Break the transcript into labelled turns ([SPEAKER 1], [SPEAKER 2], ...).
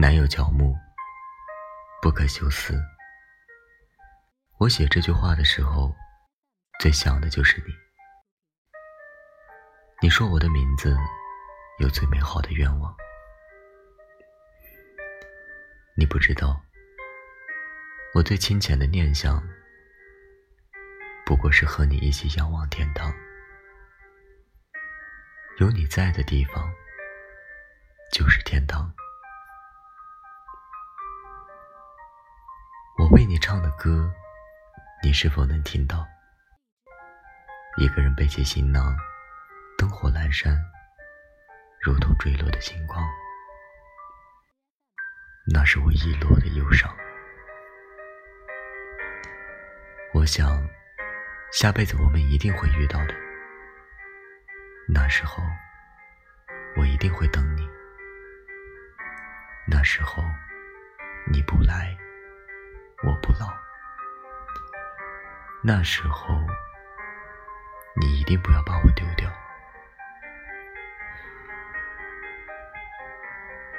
[SPEAKER 1] 南有乔木，不可休思。我写这句话的时候，最想的就是你。你说我的名字有最美好的愿望，你不知道，我最清浅的念想，不过是和你一起仰望天堂。有你在的地方，就是天堂。为你唱的歌，你是否能听到？一个人背起行囊，灯火阑珊，如同坠落的星光，那是我遗落的忧伤。我想，下辈子我们一定会遇到的。那时候，我一定会等你。那时候，你不来，我不老。那时候，你一定不要把我丢掉。